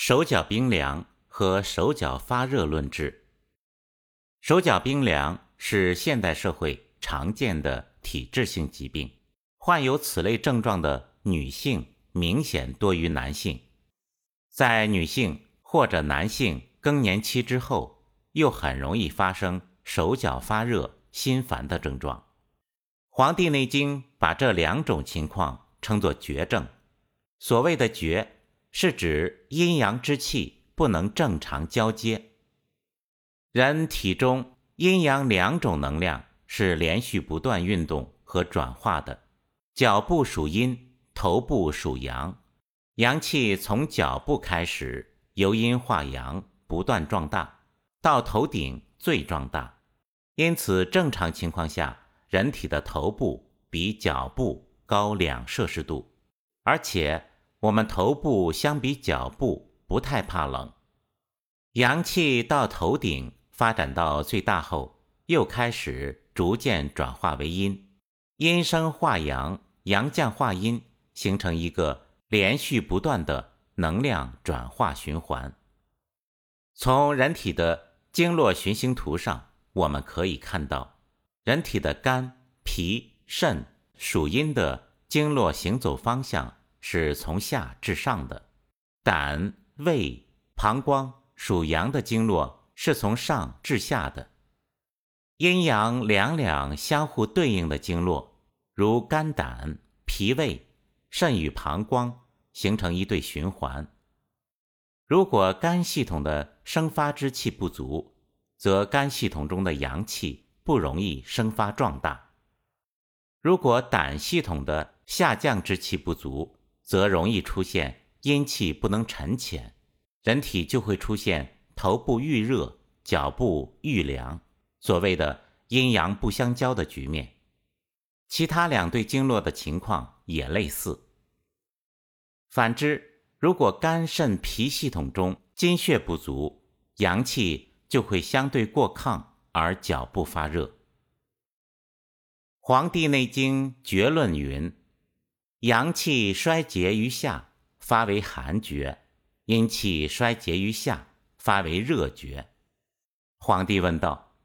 手脚冰凉和手脚发热论治。手脚冰凉是现代社会常见的体质性疾病，患有此类症状的女性明显多于男性。在女性或者男性更年期之后，又很容易发生手脚发热、心烦的症状。《黄帝内经》把这两种情况称作绝症。所谓的绝。是指阴阳之气不能正常交接。人体中阴阳两种能量是连续不断运动和转化的。脚部属阴，头部属阳，阳气从脚部开始由阴化阳，不断壮大，到头顶最壮大。因此，正常情况下，人体的头部比脚部高两摄氏度，而且。我们头部相比脚部不太怕冷，阳气到头顶发展到最大后，又开始逐渐转化为阴，阴生化阳，阳降化阴，形成一个连续不断的能量转化循环。从人体的经络循行图上，我们可以看到，人体的肝、脾、肾属阴的经络行走方向。是从下至上的，胆、胃、膀胱属阳的经络是从上至下的。阴阳两两相互对应的经络，如肝胆、脾胃、肾与膀胱，形成一对循环。如果肝系统的生发之气不足，则肝系统中的阳气不容易生发壮大；如果胆系统的下降之气不足，则容易出现阴气不能沉潜，人体就会出现头部遇热、脚部遇凉，所谓的阴阳不相交的局面。其他两对经络的情况也类似。反之，如果肝肾脾系统中津血不足，阳气就会相对过亢，而脚部发热。《黄帝内经·绝论》云。阳气衰竭于下，发为寒厥；阴气衰竭于下，发为热厥。皇帝问道：“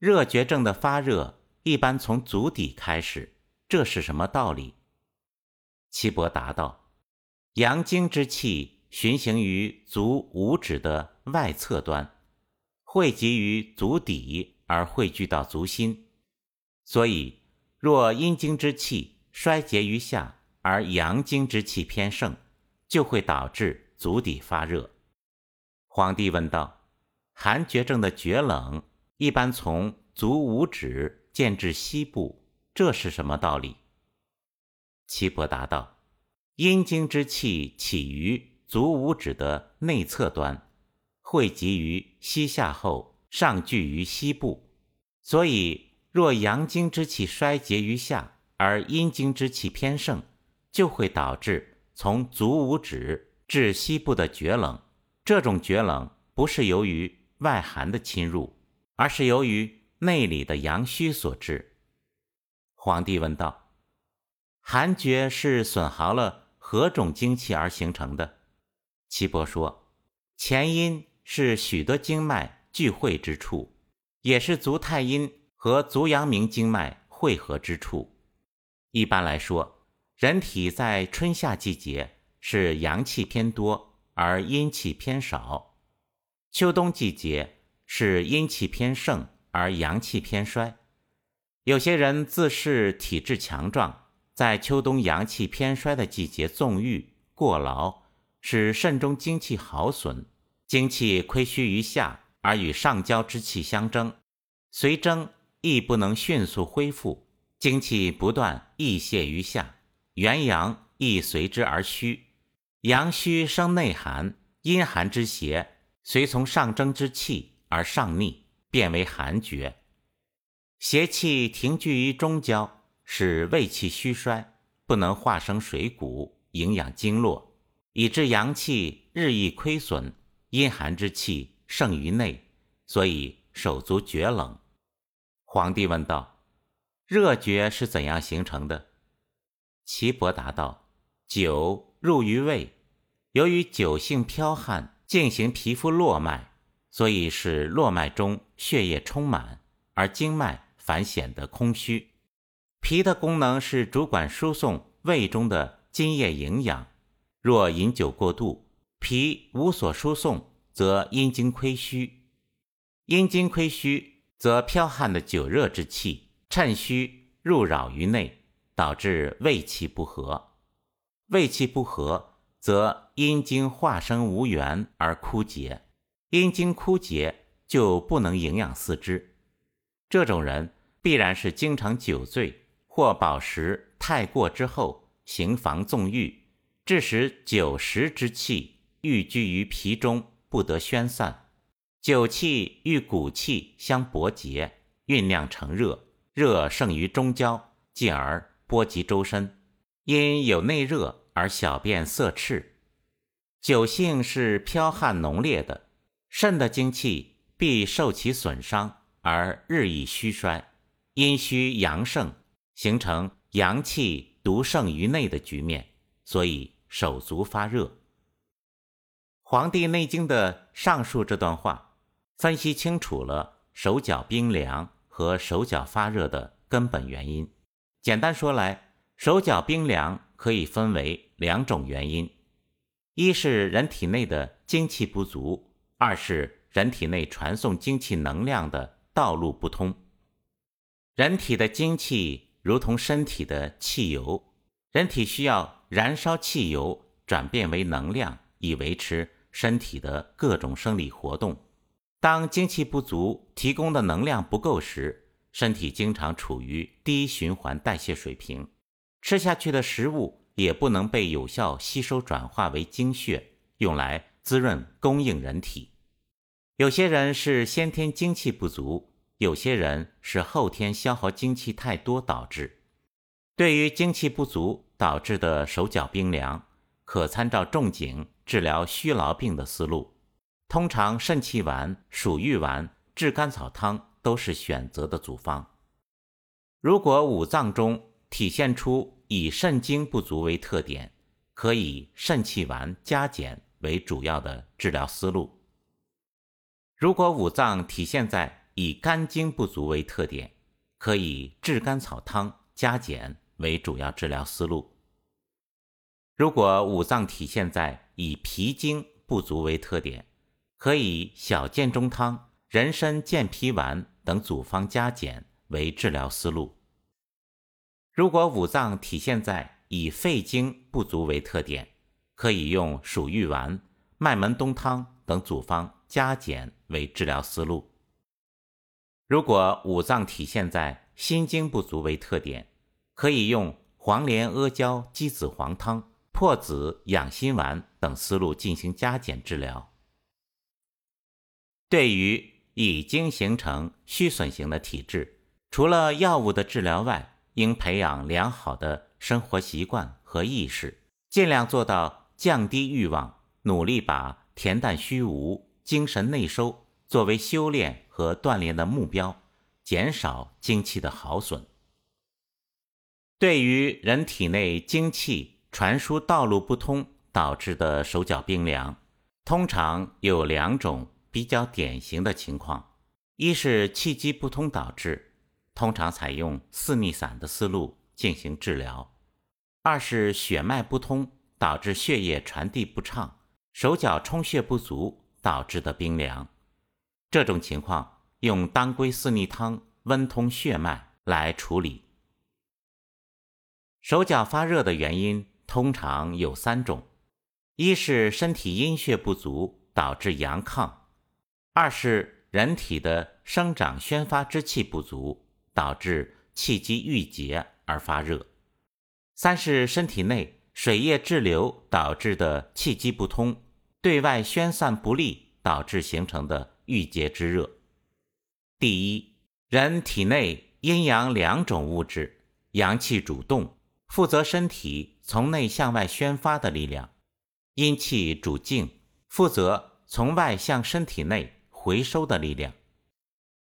热厥症的发热一般从足底开始，这是什么道理？”岐伯答道：“阳经之气循行于足五指的外侧端，汇集于足底而汇聚到足心，所以若阴经之气。”衰竭于下，而阳经之气偏盛，就会导致足底发热。皇帝问道：“寒厥症的厥冷一般从足五指渐至膝部，这是什么道理？”岐伯答道：“阴经之气起于足五指的内侧端，汇集于膝下后，上聚于膝部，所以若阳经之气衰竭于下。”而阴经之气偏盛，就会导致从足五指至膝部的厥冷。这种厥冷不是由于外寒的侵入，而是由于内里的阳虚所致。皇帝问道：“寒厥是损耗了何种精气而形成的？”岐伯说：“前阴是许多经脉聚会之处，也是足太阴和足阳明经脉汇合之处。”一般来说，人体在春夏季节是阳气偏多而阴气偏少；秋冬季节是阴气偏盛而阳气偏衰。有些人自恃体质强壮，在秋冬阳气偏衰的季节纵欲过劳，使肾中精气耗损，精气亏虚于下，而与上焦之气相争，随争亦不能迅速恢复。精气不断溢泄于下，元阳亦随之而虚，阳虚生内寒，阴寒之邪随从上蒸之气而上逆，变为寒厥。邪气停聚于中焦，使胃气虚衰，不能化生水谷，营养经络，以致阳气日益亏损，阴寒之气盛于内，所以手足厥冷。皇帝问道。热厥是怎样形成的？岐伯答道：酒入于胃，由于酒性剽悍，进行皮肤络脉，所以使络脉中血液充满，而经脉反显得空虚。脾的功能是主管输送胃中的津液营养，若饮酒过度，脾无所输送，则阴经亏虚。阴经亏虚，则剽悍的久热之气趁虚入扰于内，导致胃气不和。胃气不和，则阴经化生无源而枯竭。阴经枯竭，就不能营养四肢。这种人必然是经常酒醉或饱食太过之后，行房纵欲，致使酒食之气郁居于脾中，不得宣散。酒气与骨气相搏结，酝酿成热，热盛于中焦，进而波及周身。因有内热而小便色赤。酒性是剽悍浓烈的，肾的精气必受其损伤而日益虚衰，阴虚阳盛，形成阳气独盛于内的局面，所以手足发热。《黄帝内经》的上述这段话。分析清楚了手脚冰凉和手脚发热的根本原因。简单说来，手脚冰凉可以分为两种原因：一是人体内的精气不足，二是人体内传送精气能量的道路不通。人体的精气如同身体的汽油，人体需要燃烧汽油转变为能量，以维持身体的各种生理活动。当精气不足，提供的能量不够时，身体经常处于低循环代谢水平，吃下去的食物也不能被有效吸收转化为精血，用来滋润供应人体。有些人是先天精气不足，有些人是后天消耗精气太多导致。对于精气不足导致的手脚冰凉，可参照仲景治疗虚劳病的思路。通常肾气丸、鼠玉丸、炙甘草汤都是选择的组方。如果五脏中体现出以肾精不足为特点，可以肾气丸加减为主要的治疗思路。如果五脏体现在以肝经不足为特点，可以炙甘草汤加减为主要治疗思路。如果五脏体现在以脾经不足为特点，可以小建中汤、人参健脾丸等组方加减为治疗思路。如果五脏体现在以肺经不足为特点，可以用鼠玉丸、麦门冬汤等组方加减为治疗思路。如果五脏体现在心经不足为特点，可以用黄连阿胶鸡子黄汤、破子养心丸等思路进行加减治疗。对于已经形成虚损型的体质，除了药物的治疗外，应培养良好的生活习惯和意识，尽量做到降低欲望，努力把恬淡虚无、精神内收作为修炼和锻炼的目标，减少精气的耗损。对于人体内精气传输道路不通导致的手脚冰凉，通常有两种。比较典型的情况，一是气机不通导致，通常采用四逆散的思路进行治疗；二是血脉不通导致血液传递不畅，手脚充血不足导致的冰凉。这种情况用当归四逆汤温通血脉来处理。手脚发热的原因通常有三种：一是身体阴血不足导致阳亢。二是人体的生长宣发之气不足，导致气机郁结而发热；三是身体内水液滞留导致的气机不通，对外宣散不利，导致形成的郁结之热。第一，人体内阴阳两种物质，阳气主动，负责身体从内向外宣发的力量；阴气主静，负责从外向身体内。回收的力量。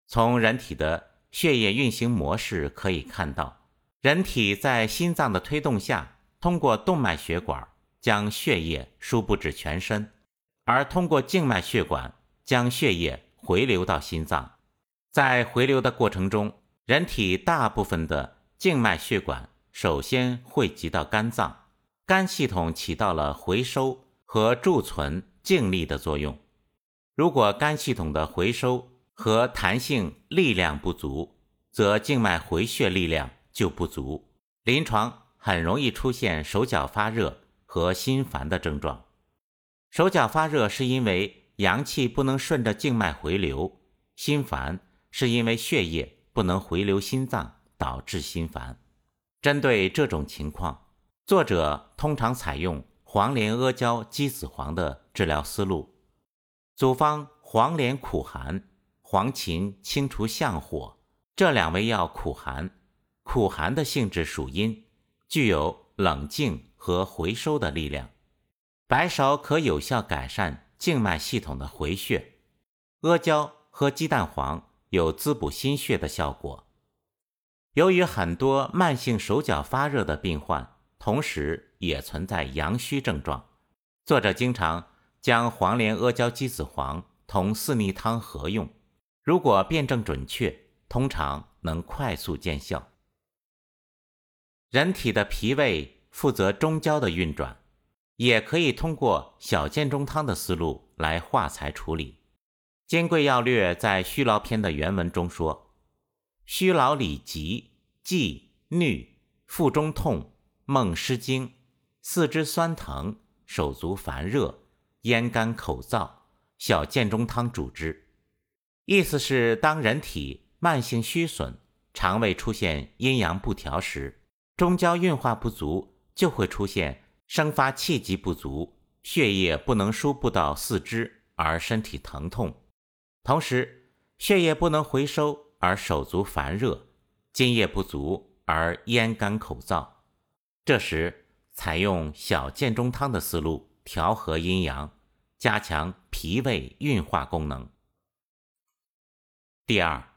从人体的血液运行模式可以看到，人体在心脏的推动下，通过动脉血管将血液输布至全身，而通过静脉血管将血液回流到心脏。在回流的过程中，人体大部分的静脉血管首先汇集到肝脏，肝系统起到了回收和贮存静力的作用。如果肝系统的回收和弹性力量不足，则静脉回血力量就不足，临床很容易出现手脚发热和心烦的症状。手脚发热是因为阳气不能顺着静脉回流，心烦是因为血液不能回流心脏导致心烦。针对这种情况，作者通常采用黄连阿胶鸡子黄的治疗思路。组方黄连苦寒，黄芩清除相火。这两味药苦寒，苦寒的性质属阴，具有冷静和回收的力量。白芍可有效改善静脉系统的回血，阿胶和鸡蛋黄有滋补心血的效果。由于很多慢性手脚发热的病患，同时也存在阳虚症状，作者经常。将黄连、阿胶、鸡子黄同四逆汤合用，如果辨证准确，通常能快速见效。人体的脾胃负责中焦的运转，也可以通过小建中汤的思路来化财处理。《金匮要略》在虚劳篇的原文中说：“虚劳里急、悸、衄、腹中痛、梦失惊、四肢酸疼、手足烦热。”咽干口燥，小建中汤主之。意思是，当人体慢性虚损、肠胃出现阴阳不调时，中焦运化不足，就会出现生发气机不足，血液不能输布到四肢而身体疼痛，同时血液不能回收而手足烦热，津液不足而咽干口燥。这时，采用小建中汤的思路。调和阴阳，加强脾胃运化功能。第二，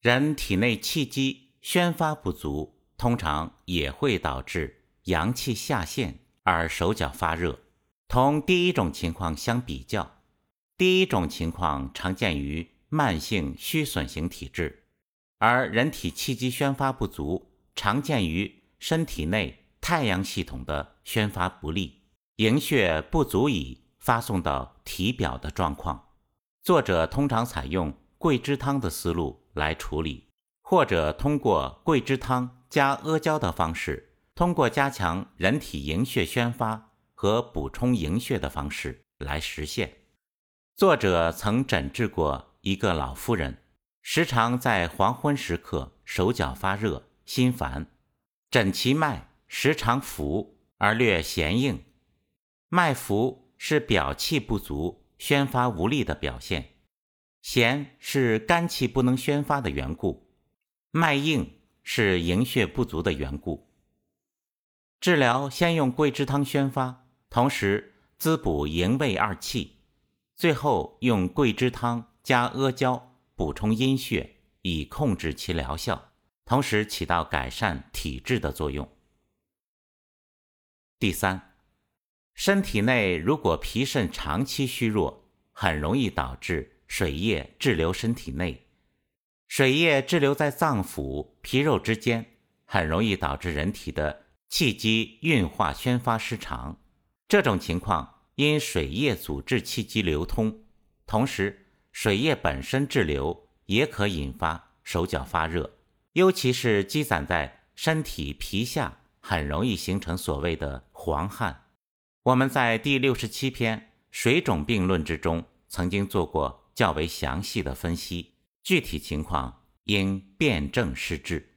人体内气机宣发不足，通常也会导致阳气下陷而手脚发热。同第一种情况相比较，第一种情况常见于慢性虚损型体质，而人体气机宣发不足常见于身体内太阳系统的宣发不利。营血不足以发送到体表的状况，作者通常采用桂枝汤的思路来处理，或者通过桂枝汤加阿胶的方式，通过加强人体营血宣发和补充营血的方式来实现。作者曾诊治过一个老妇人，时常在黄昏时刻手脚发热、心烦，诊其脉时常浮而略弦硬。脉浮是表气不足、宣发无力的表现，弦是肝气不能宣发的缘故，脉硬是营血不足的缘故。治疗先用桂枝汤宣发，同时滋补营卫二气，最后用桂枝汤加阿胶补充阴血，以控制其疗效，同时起到改善体质的作用。第三。身体内如果脾肾长期虚弱，很容易导致水液滞留身体内。水液滞留在脏腑、皮肉之间，很容易导致人体的气机运化宣发失常。这种情况因水液阻滞气机流通，同时水液本身滞留也可引发手脚发热，尤其是积攒在身体皮下，很容易形成所谓的黄汗。我们在第六十七篇《水肿病论》之中，曾经做过较为详细的分析，具体情况应辨证施治。